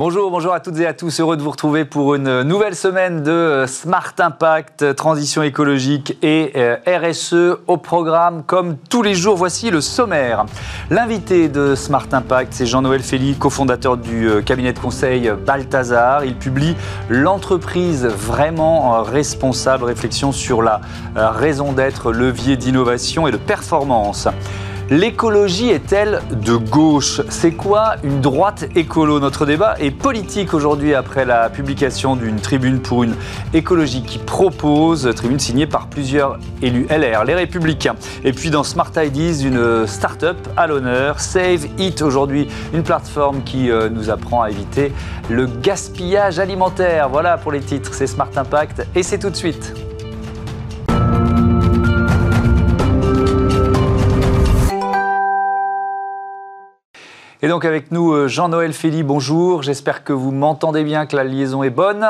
Bonjour, bonjour à toutes et à tous. Heureux de vous retrouver pour une nouvelle semaine de Smart Impact, transition écologique et euh, RSE au programme. Comme tous les jours, voici le sommaire. L'invité de Smart Impact, c'est Jean-Noël Félix, cofondateur du euh, cabinet de conseil Balthazar. Il publie L'entreprise vraiment responsable, réflexion sur la euh, raison d'être, levier d'innovation et de performance. L'écologie est-elle de gauche? C'est quoi une droite écolo? Notre débat est politique aujourd'hui après la publication d'une tribune pour une écologie qui propose, tribune signée par plusieurs élus LR, les Républicains. Et puis dans Smart Ideas, une start-up à l'honneur, Save It aujourd'hui, une plateforme qui euh, nous apprend à éviter le gaspillage alimentaire. Voilà pour les titres, c'est Smart Impact et c'est tout de suite. Et donc avec nous, euh, Jean-Noël Félix, bonjour. J'espère que vous m'entendez bien, que la liaison est bonne.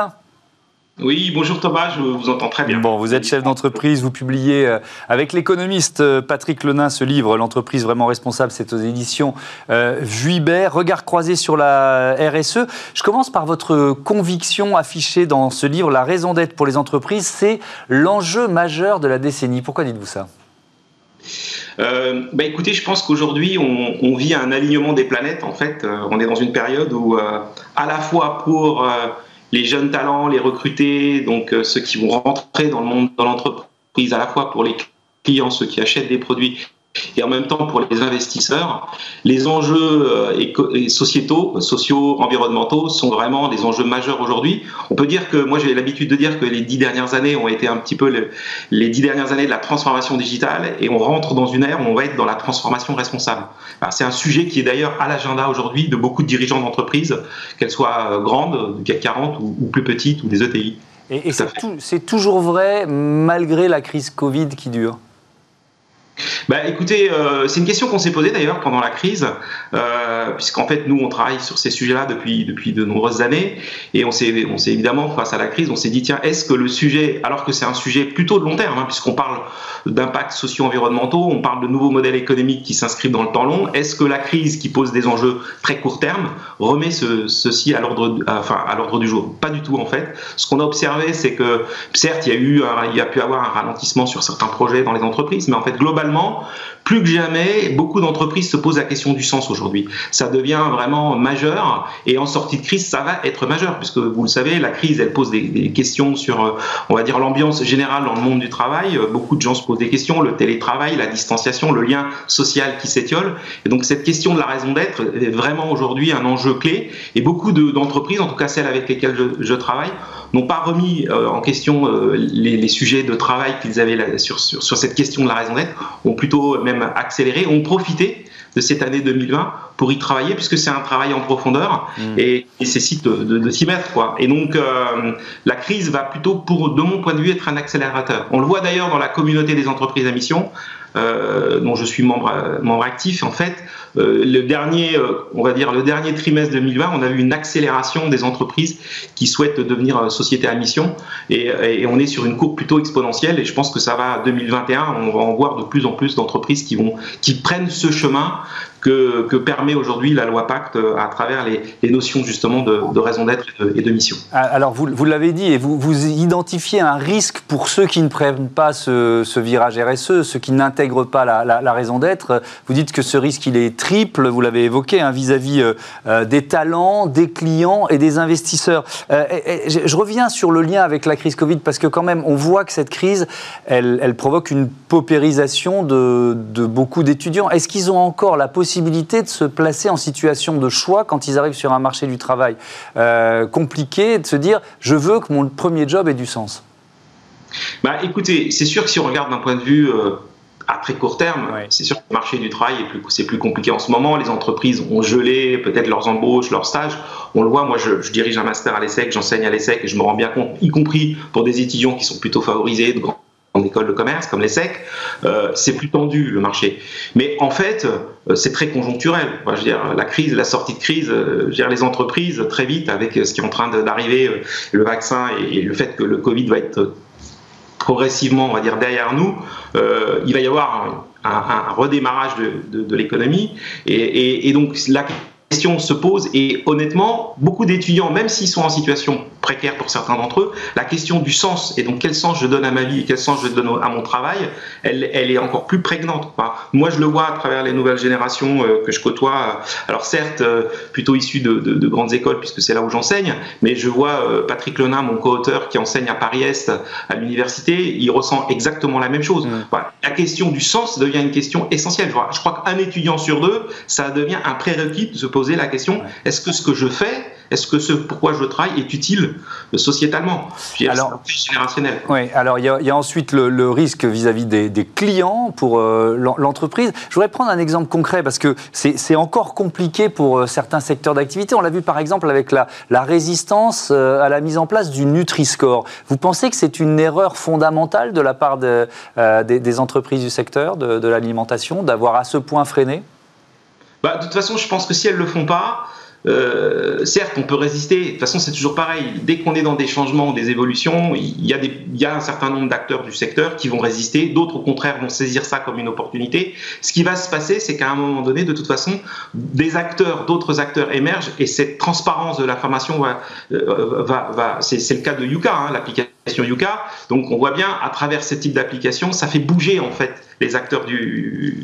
Oui, bonjour Thomas, je vous entends très bien. Bon, vous êtes chef d'entreprise, vous publiez euh, avec l'économiste euh, Patrick Lenain ce livre, L'entreprise vraiment responsable, c'est aux éditions Vuibert, Regard croisé sur la RSE. Je commence par votre conviction affichée dans ce livre, La raison d'être pour les entreprises, c'est l'enjeu majeur de la décennie. Pourquoi dites-vous ça? Euh, bah écoutez, je pense qu'aujourd'hui, on, vit un alignement des planètes. En fait, euh, on est dans une période où, euh, à la fois pour les jeunes talents, les recrutés, donc ceux qui vont rentrer dans le monde, dans l'entreprise, à la fois pour les clients, ceux qui achètent des produits et en même temps pour les investisseurs, les enjeux euh, sociétaux, sociaux, environnementaux sont vraiment des enjeux majeurs aujourd'hui. On peut dire que moi j'ai l'habitude de dire que les dix dernières années ont été un petit peu les dix dernières années de la transformation digitale et on rentre dans une ère où on va être dans la transformation responsable. C'est un sujet qui est d'ailleurs à l'agenda aujourd'hui de beaucoup de dirigeants d'entreprises, qu'elles soient euh, grandes, du CAC 40 ou, plus petites ou des ETI. Et, et c'est toujours vrai malgré la crise Covid qui dure? Bah, écoutez, euh, c'est une question qu'on s'est posée d'ailleurs pendant la crise, euh, puisqu'en fait nous on travaille sur ces sujets-là depuis depuis de nombreuses années, et on s'est on s'est évidemment face à la crise, on s'est dit tiens est-ce que le sujet, alors que c'est un sujet plutôt de long terme, hein, puisqu'on parle d'impacts socio-environnementaux, on parle de nouveaux modèles économiques qui s'inscrivent dans le temps long, est-ce que la crise qui pose des enjeux très court terme remet ce, ceci à l'ordre enfin à l'ordre du jour? Pas du tout en fait. Ce qu'on a observé, c'est que certes il y a eu il y a pu avoir un ralentissement sur certains projets dans les entreprises, mais en fait globalement plus que jamais, beaucoup d'entreprises se posent la question du sens aujourd'hui. Ça devient vraiment majeur et en sortie de crise, ça va être majeur puisque vous le savez, la crise, elle pose des, questions sur, euh, on va dire, l'ambiance générale dans le monde du travail. Euh, beaucoup de gens se posent des questions, le télétravail, la distanciation, le lien social qui s'étiole. Et donc cette question de la raison d'être est vraiment aujourd'hui un enjeu clé et beaucoup d'entreprises, en tout cas celles avec lesquelles je travaille, n'ont pas remis euh, en question euh, les, sujets de travail qu'ils avaient sur, sur, cette question de la raison d'être, ont plutôt même accéléré, ont profité de cette année 2020 pour y travailler puisque c'est un travail en profondeur mmh. et nécessite de, de, s'y mettre quoi. Et donc euh, la crise va plutôt pour de mon point de vue être un accélérateur. On le voit d'ailleurs dans la communauté des entreprises à mission euh, dont je suis membre, membre actif. En fait, euh, le dernier, euh, on va dire le dernier trimestre 2020, on a vu une accélération des entreprises qui souhaitent devenir société à mission, et, et, on est sur une courbe plutôt exponentielle. Et je pense que ça va 2021, on va en voir de plus en plus d'entreprises qui vont, qui prennent ce chemin que, permet aujourd'hui la loi Pacte euh, à travers les, notions justement de, raison d'être et, de, mission. Ah, alors vous, vous l'avez dit, et vous, vous identifiez un risque pour ceux qui ne prennent pas ce, virage RSE, ceux qui n'intègrent pas la, raison d'être. Vous dites que ce risque, il est triple, vous l'avez évoqué, hein, vis-à-vis euh, euh, des talents, des clients et des investisseurs. je reviens sur le lien avec la crise Covid, parce que quand même, on voit que cette crise, elle, provoque une paupérisation de, de beaucoup d'étudiants. Est-ce qu'ils ont encore la possibilité de se placer en situation de choix quand ils arrivent sur un marché du travail euh, compliqué, de se dire je veux que mon premier job ait du sens bah, Écoutez, c'est sûr que si on regarde d'un point de vue euh, à très court terme, c'est sûr que le marché du travail est plus, c'est plus compliqué en ce moment. Les entreprises ont gelé peut-être leurs embauches, leurs stages. On le voit, moi je, je dirige un master à l'ESSEC, j'enseigne à l'ESSEC et je me rends bien compte, y compris pour des étudiants qui sont plutôt favorisés, de grands en école de commerce comme l'ESSEC, euh, c'est plus tendu le marché. Mais en fait, euh, c'est très conjoncturel. je veux dire, la crise, la sortie de crise, euh, je les entreprises très vite avec ce qui est en train d'arriver, euh, le vaccin et, le fait que le Covid va être progressivement, on va dire, derrière nous, il va y avoir un, redémarrage de, l'économie. Et, donc la question se pose et honnêtement, beaucoup d'étudiants, même s'ils sont en situation précaire pour certains d'entre eux, la question du sens et donc quel sens je donne à ma vie et quel sens je donne à mon travail, elle, elle est encore plus prégnante. Moi, je le vois à travers les nouvelles générations euh, que je côtoie. Alors certes, euh, plutôt issues de, de, de, grandes écoles puisque c'est là où j'enseigne, mais je vois euh, Patrick Lenin, mon co-auteur qui enseigne à Paris-Est à l'université, il ressent exactement la même chose. Mmh. Voilà. La question du sens devient une question essentielle. Je crois, je crois qu'un étudiant sur deux, ça devient un prérequis de se poser la question est-ce que ce que je fais est-ce que ce pourquoi je travaille est utile sociétalement? Alors, générationnel. Oui, alors il y, a, ensuite le, risque vis-à-vis des, clients pour euh, l'entreprise. Je voudrais prendre un exemple concret parce que c'est encore compliqué pour euh, certains secteurs d'activité. On l'a vu par exemple avec la, la résistance euh, à la mise en place du Nutri-Score. Vous pensez que c'est une erreur fondamentale de la part de, des, des, entreprises du secteur de, de l'alimentation d'avoir à ce point freiné? Bah, De toute façon, je pense que si elles ne le font pas, euh, certes, on peut résister. De toute façon, c'est toujours pareil. Dès qu'on est dans des changements des évolutions, il y a, y a un certain nombre d'acteurs du secteur qui vont résister. D'autres, au contraire, vont saisir ça comme une opportunité. Ce qui va se passer, c'est qu'à un moment donné, de toute façon, des acteurs, d'autres acteurs émergent et cette transparence de l'information va, euh, va, va c'est le cas de Yuka, hein, l'application Yuka. Donc, on voit bien à travers ce type d'application, ça fait bouger en fait les acteurs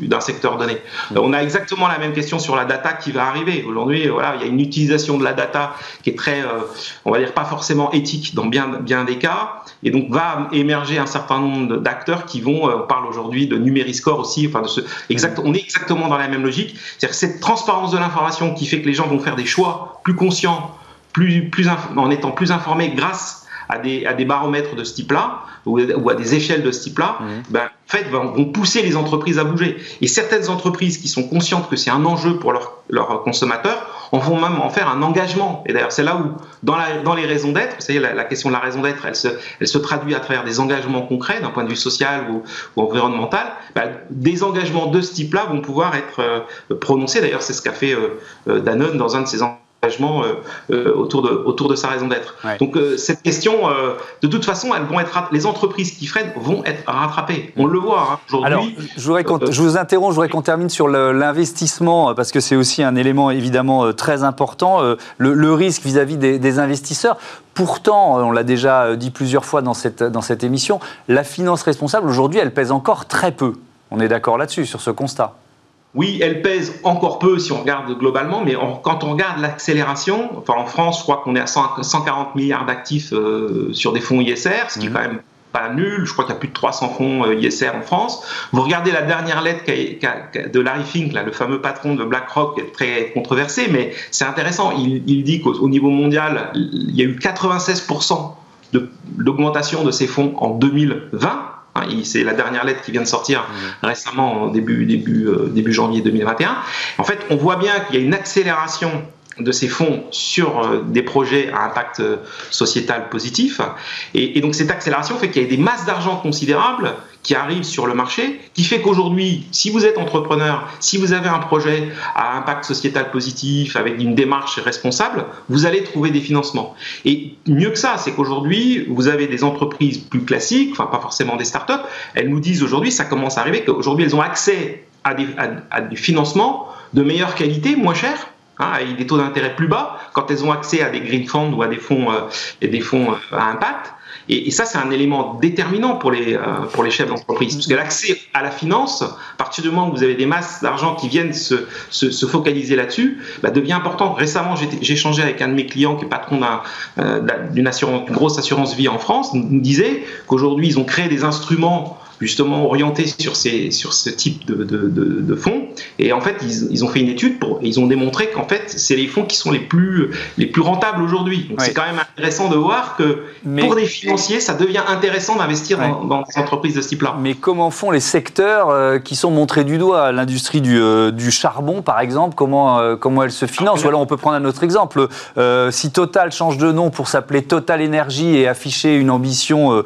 d'un secteur donné. On a exactement la même question sur la data qui va arriver. Aujourd'hui, voilà, il y a une utilisation de la data qui est très, euh, on va dire, pas forcément éthique dans bien, bien des cas. Et donc, va émerger un certain nombre d'acteurs qui vont, euh, on parle aujourd'hui de numériscore aussi, enfin, de ce, exact, on est exactement dans la même logique. C'est-à-dire cette transparence de l'information qui fait que les gens vont faire des choix plus conscients, plus, plus en étant plus informés grâce à des, à des baromètres de ce type-là, ou, à des échelles de ce type-là, mmh. ben, en fait, vont pousser les entreprises à bouger. Et certaines entreprises qui sont conscientes que c'est un enjeu pour leurs leur consommateurs, en vont même en faire un engagement. Et d'ailleurs, c'est là où, dans, la, dans les raisons d'être, vous savez, la, la, question de la raison d'être, elle se, elle se traduit à travers des engagements concrets d'un point de vue social ou, ou environnemental. Ben, des engagements de ce type-là vont pouvoir être euh, prononcés. D'ailleurs, c'est ce qu'a fait euh, euh Danone dans un de ses engagements engagement euh, euh, autour, de, autour de sa raison d'être. Donc euh, cette question, de toute façon, elles vont être, les entreprises qui freinent vont être rattrapées. On le voit hein, aujourd'hui. Alors, je, je, vous interromps, je voudrais qu'on termine sur l'investissement, parce que c'est aussi un élément évidemment très important, le, le risque vis-à-vis des, des, investisseurs. Pourtant, on l'a déjà dit plusieurs fois dans cette, dans cette émission, la finance responsable, aujourd'hui, elle pèse encore très peu. On est d'accord là-dessus, sur ce constat oui, elle pèse encore peu si on regarde globalement, mais quand on regarde l'accélération, enfin en France, je crois qu'on est à 140 milliards d'actifs euh, sur des fonds ISR, ce qui est mhm. quand même pas nul. Je crois qu'il y a plus de 300 fonds euh, ISR en France. Vous regardez la dernière lettre de Larry Fink, là, le fameux patron de BlackRock, qui est très controversé, mais c'est intéressant. Il, il dit qu'au niveau mondial, il y a eu 96% d'augmentation de ces fonds en 2020 c'est la dernière lettre qui vient de sortir mmh. récemment, début, début, euh, début janvier 2021. En fait, on voit bien qu'il y a une accélération de ces fonds sur euh, des projets à impact euh, sociétal positif. Et, donc cette accélération fait qu'il y a des masses d'argent considérables qui arrivent sur le marché, qui fait qu'aujourd'hui, si vous êtes entrepreneur, si vous avez un projet à impact sociétal positif, avec une démarche responsable, vous allez trouver des financements. Et mieux que ça, c'est qu'aujourd'hui, vous avez des entreprises plus classiques, enfin pas forcément des startups, elles nous disent aujourd'hui, ça commence à arriver, qu'aujourd'hui elles ont accès à des, à des financements de meilleure qualité, moins cher, hein, avec des taux d'intérêt plus bas, quand elles ont accès à des green funds ou à des fonds, euh, et des fonds euh, à impact. Et, ça, c'est un élément déterminant pour les, euh, pour les chefs d'entreprise. Parce que l'accès à la finance, à partir du moment où vous avez des masses d'argent qui viennent se, se, se focaliser là-dessus, bah, devient important. Récemment, j'ai échangé avec un de mes clients qui est patron d'une un, assurance, grosse assurance vie en France, nous disait qu'aujourd'hui, ils ont créé des instruments justement orientés sur, ces, ce type de fonds. Et en fait, ils, ils, ont fait une étude pour, ils ont démontré qu'en fait, c'est les fonds qui sont les plus, les plus rentables aujourd'hui. Donc c'est quand même intéressant de voir que pour des financiers, ça devient intéressant d'investir dans, dans, des entreprises de ce type-là. Mais comment font les secteurs euh, qui sont montrés du doigt? L'industrie du, euh, du, charbon, par exemple, comment, euh, comment elle se finance? Ou alors on peut prendre un autre exemple. si Total change de nom pour s'appeler Total Énergie et afficher une ambition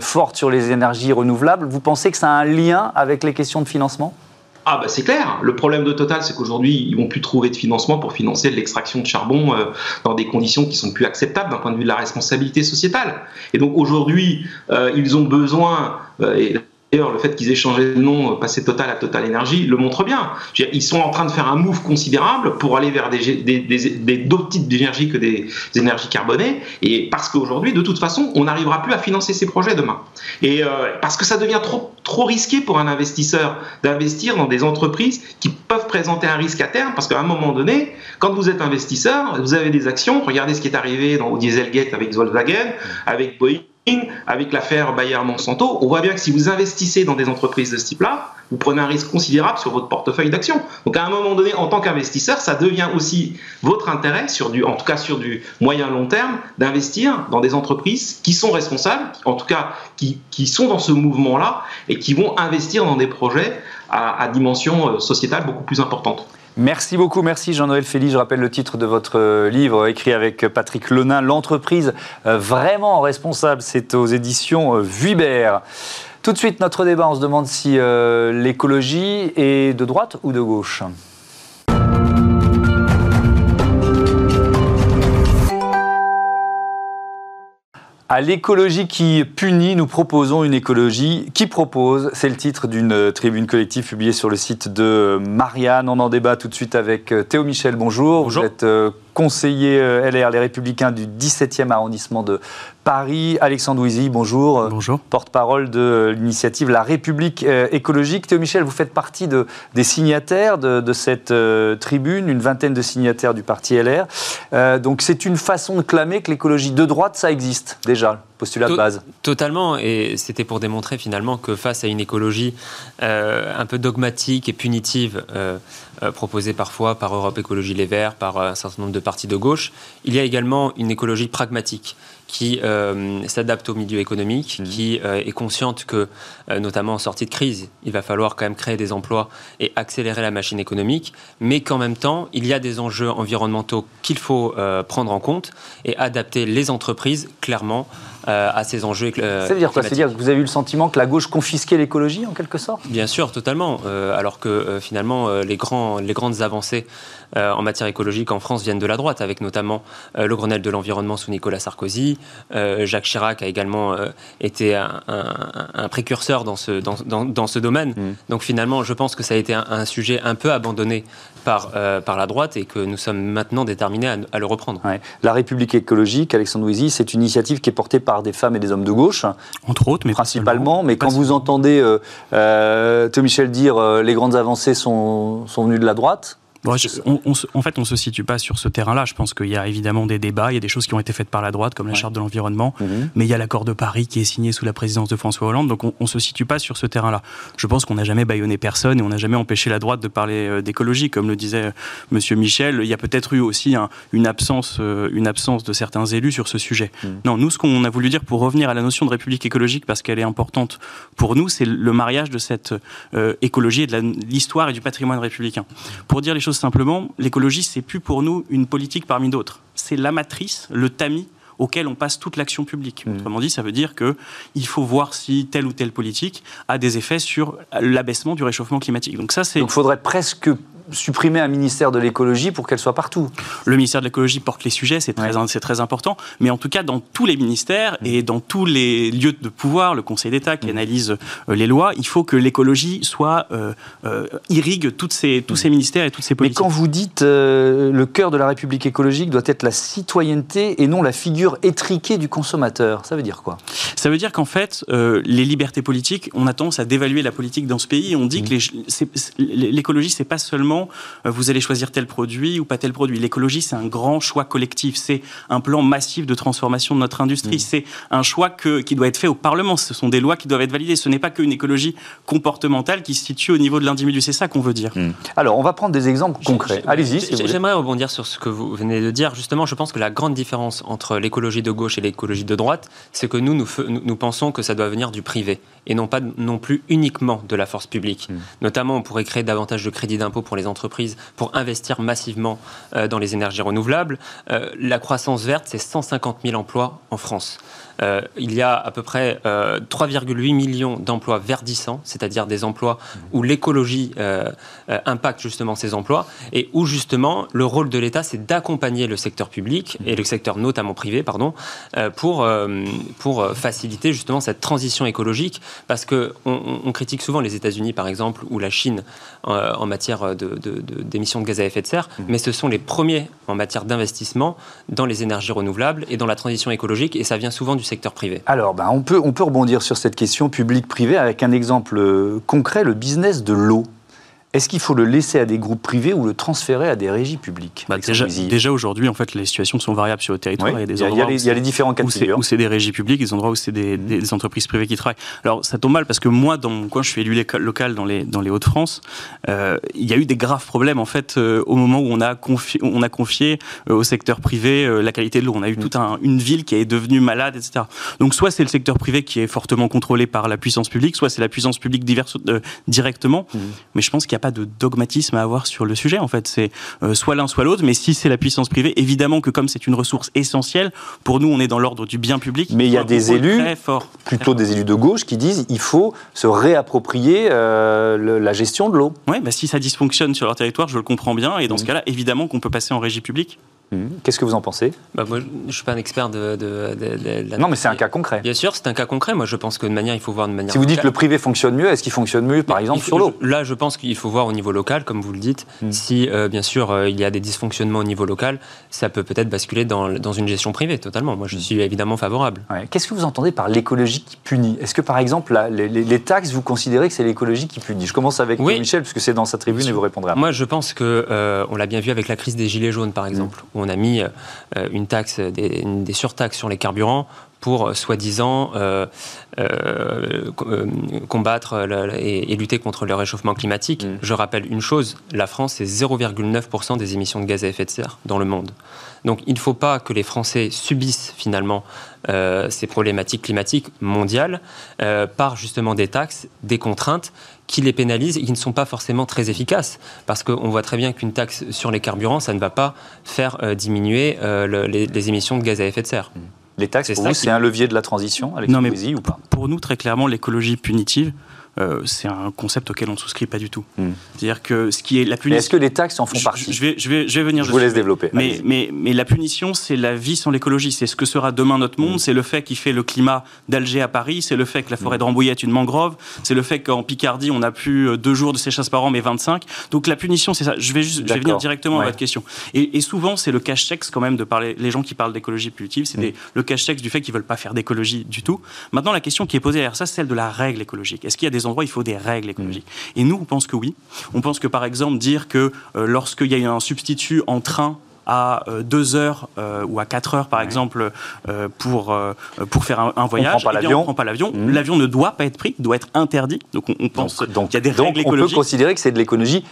forte sur les énergies renouvelables, vous pensez que ça a un lien avec les questions de financement? Ah bah c'est clair. Le problème de Total, c'est qu'aujourd'hui, ils vont plus trouver de financement pour financer l'extraction de charbon euh, dans des conditions qui sont plus acceptables d'un point de vue de la responsabilité sociétale. Et donc aujourd'hui, euh, ils ont besoin, euh, D'ailleurs, le fait qu'ils aient changé de nom, euh, passé Total à Total Energy, le montre bien. Ils sont en train de faire un move considérable pour aller vers des, des, d'autres types d'énergie que des, énergies carbonées. Et parce qu'aujourd'hui, de toute façon, on n'arrivera plus à financer ces projets demain. Et euh, parce que ça devient trop, trop risqué pour un investisseur d'investir dans des entreprises qui peuvent présenter un risque à terme. Parce qu'à un moment donné, quand vous êtes investisseur, vous avez des actions. Regardez ce qui est arrivé dans, au Dieselgate avec Volkswagen, avec Boeing avec l'affaire Bayer-Monsanto, on voit bien que si vous investissez dans des entreprises de ce type-là, vous prenez un risque considérable sur votre portefeuille d'actions. Donc à un moment donné, en tant qu'investisseur, ça devient aussi votre intérêt, en tout cas sur du moyen long terme, d'investir dans des entreprises qui sont responsables, en tout cas qui, sont dans ce mouvement-là et qui vont investir dans des projets à, à dimension euh, sociétale beaucoup plus importante. Merci beaucoup, merci Jean-Noël Félix. Je rappelle le titre de votre euh, livre écrit avec Patrick Lenin, L'entreprise euh, vraiment responsable. C'est aux éditions euh, Vuibert. Tout de suite, notre débat, on se demande si l'écologie est de droite ou de gauche? À l'écologie qui punit, nous proposons une écologie qui propose. C'est le titre d'une tribune collective publiée sur le site de Marianne. On en débat tout de suite avec euh, Théo Michel. Bonjour. Bonjour. Vous êtes euh, conseiller euh, LR, les Républicains du 17e arrondissement de Paris. Alexandre Ouizy, bonjour. Bonjour. Porte-parole de l'initiative La République écologique. Théo Michel, vous faites partie de, des signataires de, cette tribune, une vingtaine de signataires du parti LR. donc c'est une façon de clamer que l'écologie de droite, ça existe déjà postulat de base. Totalement, et c'était pour démontrer finalement que face à une écologie euh, un peu dogmatique et punitive, euh, euh, proposée parfois par Europe Écologie Les Verts, par un certain nombre de partis de gauche, il y a également une écologie pragmatique qui s'adapte au milieu économique, mmh. qui est consciente que, notamment en sortie de crise, il va falloir quand même créer des emplois et accélérer la machine économique, mais qu'en même temps, il y a des enjeux environnementaux qu'il faut prendre en compte et adapter les entreprises clairement euh, à ces enjeux. Euh, ça veut dire quoi? C'est-à-dire que vous avez eu le sentiment que la gauche confisquait l'écologie en quelque sorte? Bien sûr, totalement. Euh, alors que finalement, les, grands, les grandes avancées en matière écologique en France viennent de la droite, avec notamment le Grenelle de l'environnement sous Nicolas Sarkozy. Jacques Chirac a également été un, précurseur dans ce, dans, dans, ce domaine. Mm. Donc finalement, je pense que ça a été un, sujet un peu abandonné par, par la droite et que nous sommes maintenant déterminés à, le reprendre. La République écologique, Alexandre Ouizy, c'est une initiative qui est portée par des femmes et des hommes de gauche. Entre autres, mais principalement. Mais quand vous entendez euh, euh Michel dire euh, les grandes avancées sont, sont venues de la droite, en fait, on ne se situe pas sur ce terrain-là. Je pense qu'il y a évidemment des débats, il y a des choses qui ont été faites par la droite, comme la charte de l'environnement, mhm. mais il y a l'accord de Paris qui est signé sous la présidence de François Hollande, donc on ne se situe pas sur ce terrain-là. Je pense qu'on n'a jamais bâillonné personne et on n'a jamais empêché la droite de parler euh, d'écologie, comme le disait euh, Monsieur Michel. Il y a peut-être eu aussi une, absence, euh, une absence de certains élus sur ce sujet. Mhm. Non, nous, ce qu'on a voulu dire pour revenir à la notion de république écologique, parce qu'elle est importante pour nous, c'est le mariage de cette écologie et de l'histoire et du patrimoine républicain. Pour dire les choses simplement, l'écologie, c'est plus pour nous une politique parmi d'autres. C'est la matrice, le tamis auquel on passe toute l'action publique. Mmh. Autrement dit, ça veut dire qu'il faut voir si telle ou telle politique a des effets sur l'abaissement du réchauffement climatique. Donc ça, c'est. Donc, il faudrait presque supprimer un ministère de l'écologie pour qu'elle soit partout. Le ministère de l'écologie porte les sujets, c'est très, important, mais en tout cas dans tous les ministères mm. et dans tous les lieux de pouvoir, le Conseil d'État qui mm. analyse euh, les lois, il faut que l'écologie soit euh, euh, irrigue toutes ces, tous mm. ces ministères et toutes ces politiques. Mais quand vous dites le cœur de la République écologique doit être la citoyenneté et non la figure étriquée du consommateur, ça veut dire quoi? Ça veut dire qu'en fait, les libertés politiques, on a tendance à dévaluer la politique dans ce pays. On dit que l'écologie, c'est pas seulement euh, vous allez choisir tel produit ou pas tel produit. L'écologie, c'est un grand choix collectif. C'est un plan massif de transformation de notre industrie. Mmh. C'est un choix qui doit être fait au Parlement. Ce sont des lois qui doivent être validées. Ce n'est pas qu'une écologie comportementale qui se situe au niveau de l'individu. C'est ça qu'on veut dire. Mmh. Alors, on va prendre des exemples concrets. Allez-y. Si J'aimerais rebondir sur ce que vous venez de dire. Justement, je pense que la grande différence entre l'écologie de gauche et l'écologie de droite, c'est que nous, nous, pensons que ça doit venir du privé et non pas non plus uniquement de la force publique. Mmh. Notamment, on pourrait créer davantage de crédits d'impôt pour les entreprises pour investir massivement euh, dans les énergies renouvelables. Euh, la croissance verte, c'est 150 000 emplois en France. il y a à peu près 3,8 millions d'emplois verdissants, c'est-à-dire des emplois où l'écologie impacte justement ces emplois et où justement le rôle de l'État, c'est d'accompagner le secteur public et le secteur notamment privé, pardon, pour, pour faciliter justement cette transition écologique, parce que on, critique souvent les États-Unis, par exemple, ou la Chine en matière d'émissions de, de, gaz à effet de serre, mmh. mais ce sont les premiers en matière d'investissement dans les énergies renouvelables et dans la transition écologique, et ça vient souvent du secteur privé. Alors, ben, on, peut, on peut rebondir sur cette question public-privé avec un exemple euh, concret, le business de l'eau. Est-ce qu'il faut le laisser à des groupes privés ou le transférer à des régies publiques bah, Déjà, aujourd'hui, en fait, les situations sont variables sur le territoire. il, y a des endroits il, y a les, différents cas de Où c'est des régies publiques, des endroits où c'est des, des, entreprises privées qui travaillent. Alors, ça tombe mal parce que moi, dans mon coin, je suis élu local dans les, dans les Hauts-de-France. Euh, il y a eu des graves problèmes, en fait, euh, au moment où on a confié, on a confié euh, au secteur privé la qualité de l'eau. On a eu mm. toute une ville qui est devenue malade, etc. Donc, soit c'est le secteur privé qui est fortement contrôlé par la puissance publique, soit c'est la puissance publique diverse, directement. Mm. Mais je pense qu'il n'y a pas de dogmatisme à avoir sur le sujet. En fait, c'est euh, soit l'un, soit l'autre. Mais si c'est la puissance privée, évidemment que comme c'est une ressource essentielle, pour nous, on est dans l'ordre du bien public. Mais il y a des élus, plutôt des élus de gauche, qui disent il faut se réapproprier euh, la gestion de l'eau. Oui, bah, si ça dysfonctionne sur leur territoire, je le comprends bien. Et dans ce cas-là, évidemment qu'on peut passer en régie publique. Mmh. Qu'est-ce que vous en pensez? Bah Moi, je ne suis pas un expert de, la... Non, mais c'est un cas concret. Bien sûr, c'est un cas concret. Moi, je pense que de manière, il faut voir de manière. Si vous dites que le privé fonctionne mieux, est-ce qu'il fonctionne mieux, par exemple, sur l'eau? Là, je pense qu'il faut voir au niveau local, comme vous le dites. Mmh. Si, euh, bien sûr, euh, il y a des dysfonctionnements au niveau local, ça peut peut-être basculer dans, dans, une gestion privée, totalement. Moi, je mmh. suis évidemment favorable. Qu'est-ce que vous entendez par l'écologie qui punit? Est-ce que, par exemple, les, taxes, vous considérez que c'est l'écologie qui punit? Je commence avec Michel, puisque c'est dans sa tribune et vous répondrez. Moi, je pense que euh, on l'a bien vu avec la crise des gilets jaunes, par exemple, où on a mis euh, une taxe, des, des, surtaxes sur les carburants pour euh, soi-disant euh, combattre et, lutter contre le réchauffement climatique. Mm. Je rappelle une chose, la France, c'est 0,9% des émissions de gaz à effet de serre dans le monde. Donc il ne faut pas que les Français subissent finalement ces problématiques climatiques mondiales par justement des taxes, des contraintes qui les pénalisent et qui ne sont pas forcément très efficaces. Parce qu'on voit très bien qu'une taxe sur les carburants, ça ne va pas faire euh, diminuer euh, les, émissions de gaz à effet de serre. Les taxes, pour vous, c'est un levier de la transition avec non, mais ou pas? Pour nous, très clairement, l'écologie punitive, euh, c'est un concept auquel on ne souscrit pas du tout. Hmm. C'est-à-dire que ce qui est la punition. Est-ce que les taxes en font partie je, vais, je, vais, je vais venir. Je vous laisse développer. Mais, mais, mais, la punition, c'est la vie sans l'écologie. C'est ce que sera demain notre monde. Hmm. C'est le fait qu'il fait le climat d'Alger à Paris. C'est le fait que la forêt de Rambouillet est une mangrove. C'est le fait qu'en Picardie, on n'a plus euh, deux jours de sécheresse par an, mais 25. Donc la punition, c'est ça. Je vais, juste, je vais venir directement à votre question. Et, souvent, c'est le cache-sexe quand même de parler. Les gens qui parlent d'écologie punitive, c'est hmm. le cache-sexe du fait qu'ils veulent pas faire d'écologie du tout. Maintenant, la question qui est posée derrière ça, c'est celle de la règle écologique. Est-ce qu'il y a des endroits il faut des règles écologique. Et nous, on pense que oui. On pense que, par exemple, dire que euh, lorsqu'il y a un substitut en train à 2 euh, heures euh, ou à 4 heures, par exemple, pour, pour faire un, voyage. On prend pas eh l'avion. pas l'avion. Mmh. L'avion ne doit pas être pris, doit être interdit. Donc on, pense qu'il y a des règles écologiques. On peut considérer que c'est de l'écologie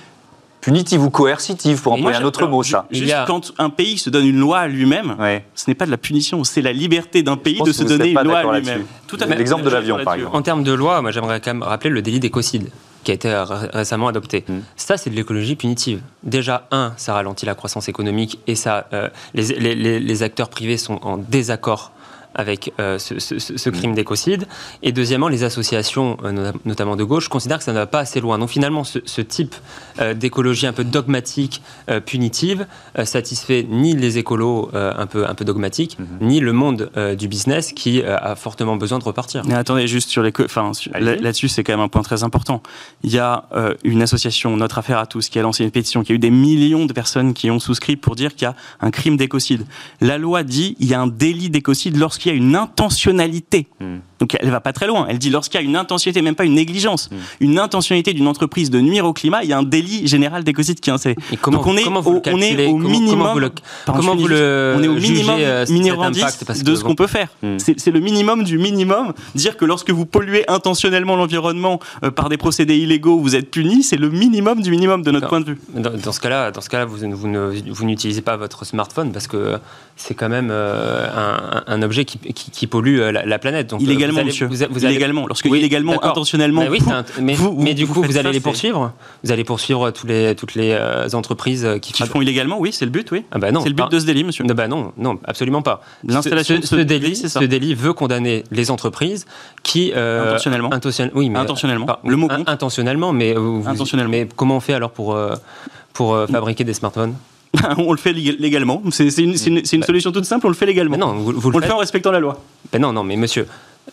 punitive ou coercitive, pour employer un autre mot, ça. Juste quand un pays se donne une loi à lui-même, ce n'est pas de la punition, c'est la liberté d'un pays de se donner une loi à lui-même. Tout à fait. L'exemple de l'avion, par exemple. En termes de loi, moi j'aimerais quand même rappeler le délit d'écocide qui a été récemment adopté. Hmm. Ça, c'est de l'écologie punitive. Déjà, un, ça ralentit la croissance économique et ça, euh, les, les, acteurs privés sont en désaccord avec euh, ce, crime d'écocide. Et deuxièmement, les associations, euh, notamment de gauche, considèrent que ça ne va pas assez loin. Donc finalement, ce, type euh, d'écologie un peu dogmatique, punitive, satisfait ni les écolos un, peu, un peu dogmatiques, mm-hmm. ni le monde du business qui a fortement besoin de repartir. Mais attendez, juste sur les... Enfin, là-dessus, c'est quand même un point très important. Il y a une association, Notre Affaire à tous, qui a lancé une pétition, qui a eu des millions de personnes qui ont souscrit pour dire qu'il y a un crime d'écocide. La loi dit qu'il y a un délit d'écocide lorsqu'il y a une intentionnalité. Hmm. Donc elle va pas très loin. Elle dit lorsqu'il y a une intentionnalité, même pas une négligence, hmm. une intentionnalité d'une entreprise de nuire au climat, il y a un délit général d'écocide qui est. Comment, Donc on est, au, on est au minimum. Comment vous le, on est au minimum euh, de ce qu'on peut faire. Hmm. C'est le minimum du minimum. Dire que lorsque vous polluez intentionnellement l'environnement euh, par des procédés illégaux, vous êtes puni, c'est le minimum du minimum de notre point de vue. Dans, ce cas-là, dans ce cas-là, vous, vous n'utilisez pas votre smartphone parce que c'est quand même euh, un, un objet qui qui, polluent la, planète. Donc, illégalement, allez, monsieur. Vous, illégalement. Lorsque illégalement, intentionnellement. Mais, oui, mais, du coup, vous, allez les poursuivre. Vous allez poursuivre tous les, toutes les entreprises qui, qui font illégalement. Oui, c'est le but. Oui. Ah bah non. C'est le but de ce délit, monsieur. Non, bah non, non, absolument pas. L'installation. Ce, délit, ce délit veut condamner les entreprises qui intentionnellement. oui, mais intentionnellement. le mot Intentionnellement, mais intentionnellement. Mais comment on fait alors pour pour fabriquer des smartphones on le fait légalement. C'est une, bah. solution toute simple, on le fait légalement. non, vous, le on le fait en respectant la loi. Ben non, non, mais monsieur,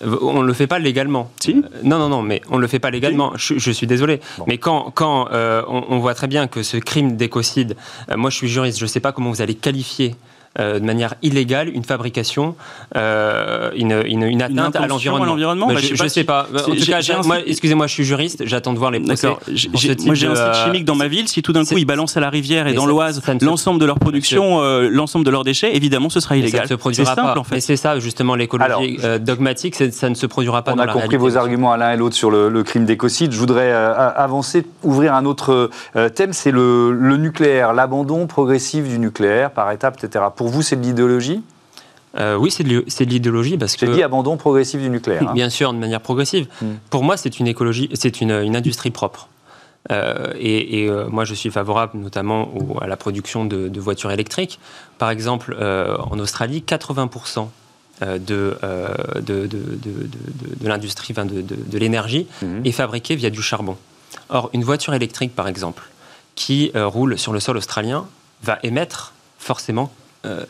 on ne le fait pas légalement. Si euh, non, non, non, mais on ne le fait pas légalement. Je, suis désolé. Mais quand, quand euh, on, voit très bien que ce crime d'écocide, euh, moi je suis juriste, je ne sais pas comment vous allez qualifier euh, de manière illégale une fabrication, euh, une, une, atteinte à l'environnement. Bah, je ne sais pas. En tout cas, excusez-moi, je suis juriste, j'attends de voir les procès. Moi, j'ai un site chimique dans ma ville. Si tout d'un coup ils balancent à la rivière et dans l'Oise l'ensemble de leur production, euh, l'ensemble de leurs déchets, évidemment, ce sera illégal. C'est simple, en fait. Mais c'est ça, justement, l'écologie dogmatique, ça ne se produira pas. On a compris vos arguments à l'un et l'autre sur le, crime d'écocide. Je voudrais avancer, ouvrir un autre thème, c'est le, le nucléaire, l'abandon progressif du nucléaire par étapes, etc. Pour vous, c'est de l'idéologie euh, oui, c'est de l'idéologie parce que. J'ai dit abandon progressif du nucléaire. Hein. Bien sûr, de manière progressive. Hmm. Pour moi, c'est une écologie, c'est une, industrie propre. Euh, et, euh, moi, je suis favorable notamment à la production de, voitures électriques. Par exemple, en Australie, 80% de, de, de, de l'industrie, de, l'énergie hmm. est fabriquée via du charbon. Or, une voiture électrique, par exemple, qui roule sur le sol australien, va émettre forcément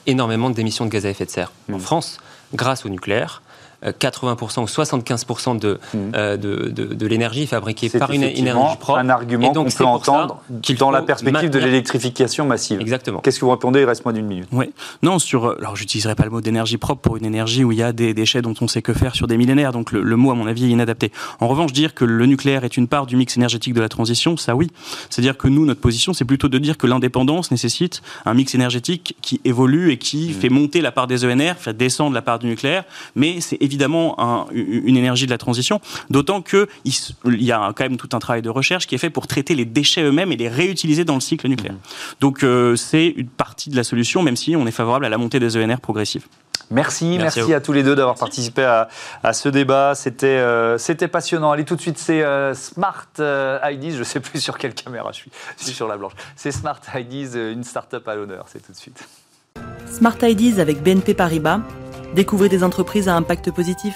énormément d'émissions de gaz à effet de serre. En mmh. France, grâce au nucléaire, 80% ou 75% de, mmh. euh, de, de, de l'énergie fabriquée par une énergie propre. un argument qu'on peut entendre dans la perspective de l'électrification massive. Exactement. Qu'est-ce que vous répondez? Il reste moins d'une minute. Oui. Non, sur. Euh, alors, j'utiliserai pas le mot d'énergie propre pour une énergie où il y a des déchets dont on sait que faire sur des millénaires. Donc, le, mot, à mon avis, est inadapté. En revanche, dire que le nucléaire est une part du mix énergétique de la transition, ça oui. C'est-à-dire que nous, notre position, c'est plutôt de dire que l'indépendance nécessite un mix énergétique qui évolue et qui mmh. fait monter la part des ENR, fait descendre la part du nucléaire. Mais c'est évidemment une énergie de la transition, d'autant qu'il y a quand même tout un travail de recherche qui est fait pour traiter les déchets eux-mêmes et les réutiliser dans le cycle nucléaire. Mmh. Donc euh, c'est une partie de la solution, même si on est favorable à la montée des ENR progressive. Merci, merci, à, tous les deux d'avoir participé à, ce débat. C'était euh, c'était passionnant. Allez, tout de suite, c'est euh, Smart IDs. Je ne sais plus sur quelle caméra je suis. Je suis sur la blanche. C'est Smart IDs, une start-up à l'honneur. C'est tout de suite. Smart IDs avec BNP Paribas. Découvrez des entreprises à impact positif.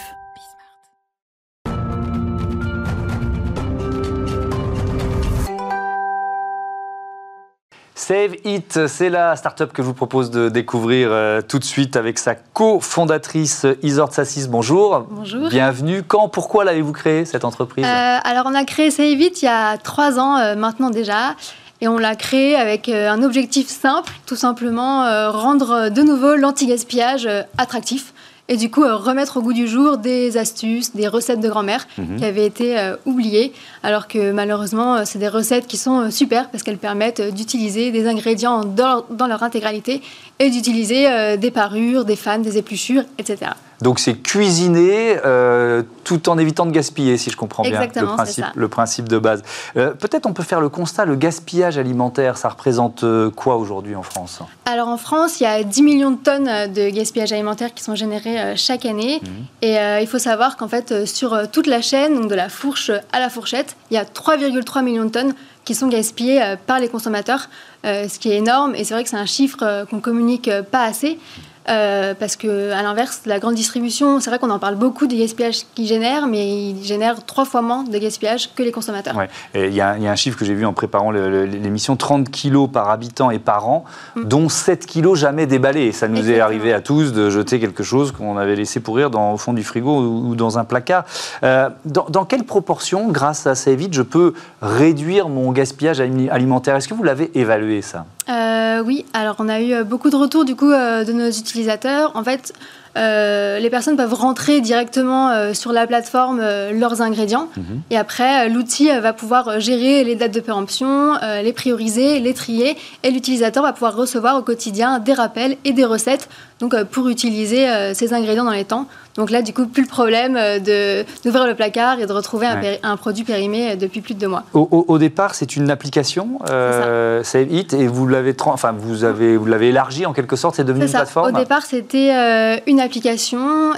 Save It, c'est la start-up que je vous propose de découvrir euh, tout de suite avec sa cofondatrice Isord Sassis. Bonjour. Bonjour. Bienvenue. Quand, pourquoi l'avez-vous créée cette entreprise? Euh, Alors, on a créé Save It il y a trois ans euh, maintenant déjà. Et on l'a créé avec un objectif simple, tout simplement rendre de nouveau l'anti-gaspillage attractif et du coup euh, remettre au goût du jour des astuces, des recettes de grand-mère mhm. qui avaient été euh, oubliées, alors que malheureusement euh, c'est des recettes qui sont super parce qu'elles permettent d'utiliser des ingrédients dans, dans, leur intégralité et d'utiliser des parures, des fans, des épluchures, etc. Donc c'est cuisiner euh, tout en évitant de gaspiller, si je comprends bien le principe, le principe de base. Euh, peut-être on peut faire le constat, le gaspillage alimentaire, ça représente euh, quoi aujourd'hui en France? Alors en France, il y a 10 millions de tonnes de gaspillage alimentaire qui sont générés chaque année. Mmh. Et il faut savoir qu'en fait, sur toute la chaîne, donc de la fourche à la fourchette, il y a 3,3 millions de tonnes qui sont gaspillées par les consommateurs, ce qui est énorme. Et c'est vrai que c'est un chiffre qu'on communique pas assez. Euh, parce que à l'inverse, la grande distribution, c'est vrai qu'on en parle beaucoup des gaspillages qu'ils génèrent, mais ils génèrent trois fois moins de gaspillage que les consommateurs. Il y, a un chiffre que j'ai vu en préparant l'émission 30 kilos par habitant et par an, mm. dont 7 kilos jamais déballés. Ça nous est arrivé à tous de jeter quelque chose qu'on avait laissé pourrir dans, au fond du frigo ou, dans un placard. Euh, dans, quelle proportion, grâce à Savit, je peux réduire mon gaspillage alimentaire? Est-ce que vous l'avez évalué ça? Euh, Oui, alors on a eu beaucoup de retours du coup de nos utilisateurs. En fait, euh, les personnes peuvent rentrer directement euh, sur la plateforme euh, leurs ingrédients mhm. et après l'outil va pouvoir gérer les dates de péremption, les prioriser, les trier et l'utilisateur va pouvoir recevoir au quotidien des rappels et des recettes donc pour utiliser ces ingrédients dans les temps. Donc là, du coup, plus le problème d'ouvrir le placard et de retrouver un, produit périmé depuis plus de deux mois. Au, départ, c'est une application, euh, Save It, et vous l'avez enfin, vous avez, vous l'avez élargi en quelque sorte, c'est devenu une plateforme Au départ, c'était une application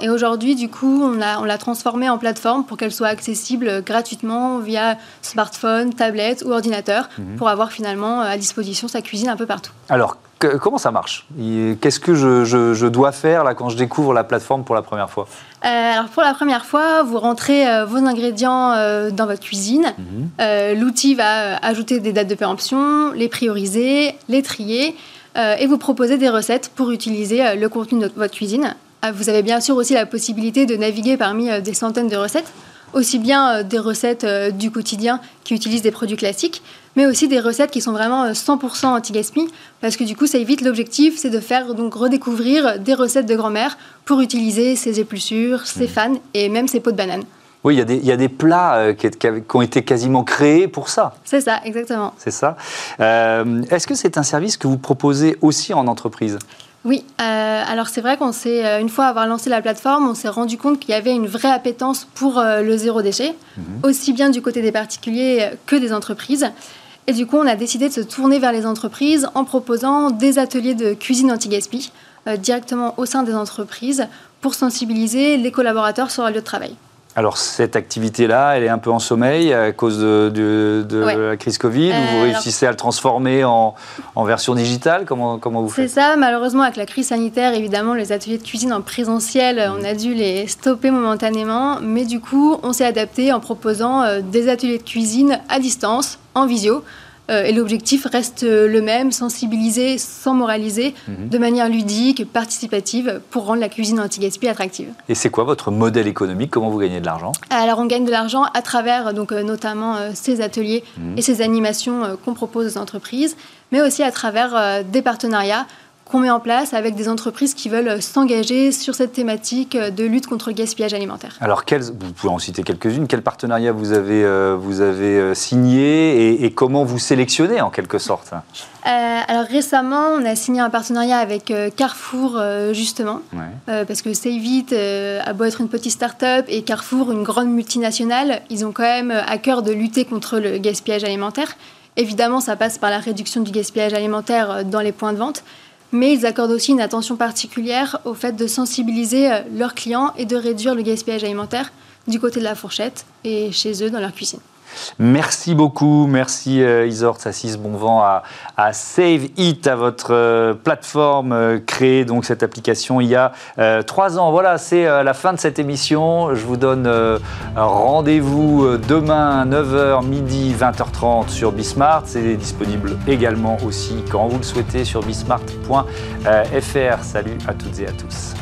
et aujourd'hui, du coup, on l'a on transformée en plateforme pour qu'elle soit accessible gratuitement via smartphone, tablette ou ordinateur mhm. pour avoir finalement à disposition sa cuisine un peu partout. Alors, comment ça marche? Qu'est-ce que je, dois faire là quand je découvre la plateforme pour la première fois? Euh, alors pour la première fois, vous rentrez euh, vos ingrédients euh, dans votre cuisine. Mhm. L'outil va ajouter des dates de péremption, les prioriser, les trier et vous proposer des recettes pour utiliser le contenu de votre cuisine. Vous avez bien sûr aussi la possibilité de naviguer parmi des centaines de recettes aussi bien des recettes du quotidien qui utilisent des produits classiques, mais aussi des recettes qui sont vraiment 100% euh, anti-gaspi, parce que du coup, ça évite l'objectif, c'est de faire donc redécouvrir des recettes de grand-mère pour utiliser ses épluchures, ses mmh. fans et même ses pots de banane. Oui, il y, a des, plats euh, qui, ont été quasiment créés pour ça. C'est ça, exactement. C'est ça. Euh, est-ce que c'est un service que vous proposez aussi en entreprise? Oui, euh, alors c'est vrai qu'on s'est, euh, une fois avoir lancé la plateforme, on s'est rendu compte qu'il y avait une vraie appétence pour euh, le zéro déchet, mhm. aussi bien du côté des particuliers que des entreprises. Et du coup, on a décidé de se tourner vers les entreprises en proposant des ateliers de cuisine anti-gaspi directement au sein des entreprises pour sensibiliser les collaborateurs sur leur lieu de travail. Alors cette activité-là, elle est un peu en sommeil à cause de, la crise Covid, ou vous euh, réussissez à le transformer en, version digitale comment, comment vous faites? C'est ça, malheureusement avec la crise sanitaire, évidemment, les ateliers de cuisine en présentiel, on a dû les stopper momentanément, mais du coup, on s'est adapté en proposant euh, des ateliers de cuisine à distance, en visio. Euh, et l'objectif reste le même, sensibiliser sans moraliser, mhm. de manière ludique, participative, pour rendre la cuisine anti-gaspi attractive. Et c'est quoi votre modèle économique? Comment vous gagnez de l'argent? Alors on gagne de l'argent à travers donc, euh, notamment euh, ces ateliers mhm. et ces animations qu'on propose aux entreprises, mais aussi à travers des partenariats qu'on met en place avec des entreprises qui veulent s'engager sur cette thématique de lutte contre le gaspillage alimentaire. Alors, vous pouvez en citer quelques-unes. Quels partenariats vous avez, euh, vous avez euh, signé et, comment vous sélectionnez en quelque sorte? Euh, alors récemment, on a signé un partenariat avec Carrefour justement, parce que Save It a beau être une petite start-up et Carrefour une grande multinationale, ils ont quand même à cœur de lutter contre le gaspillage alimentaire. Évidemment, ça passe par la réduction du gaspillage alimentaire dans les points de vente, mais ils accordent aussi une attention particulière au fait de sensibiliser euh, leurs clients et de réduire le gaspillage alimentaire du côté de la fourchette et chez eux dans leur cuisine. Merci beaucoup, merci euh, Isort Sassis Bonvent à, à Save It, à votre euh, plateforme euh, créée donc cette application il y a trois ans. Voilà, c'est la fin de cette émission. Je vous donne rendez-vous demain 9h midi 20h30 sur Bismart. C'est disponible également aussi quand vous le souhaitez sur bismart.fr. Salut à toutes et à tous.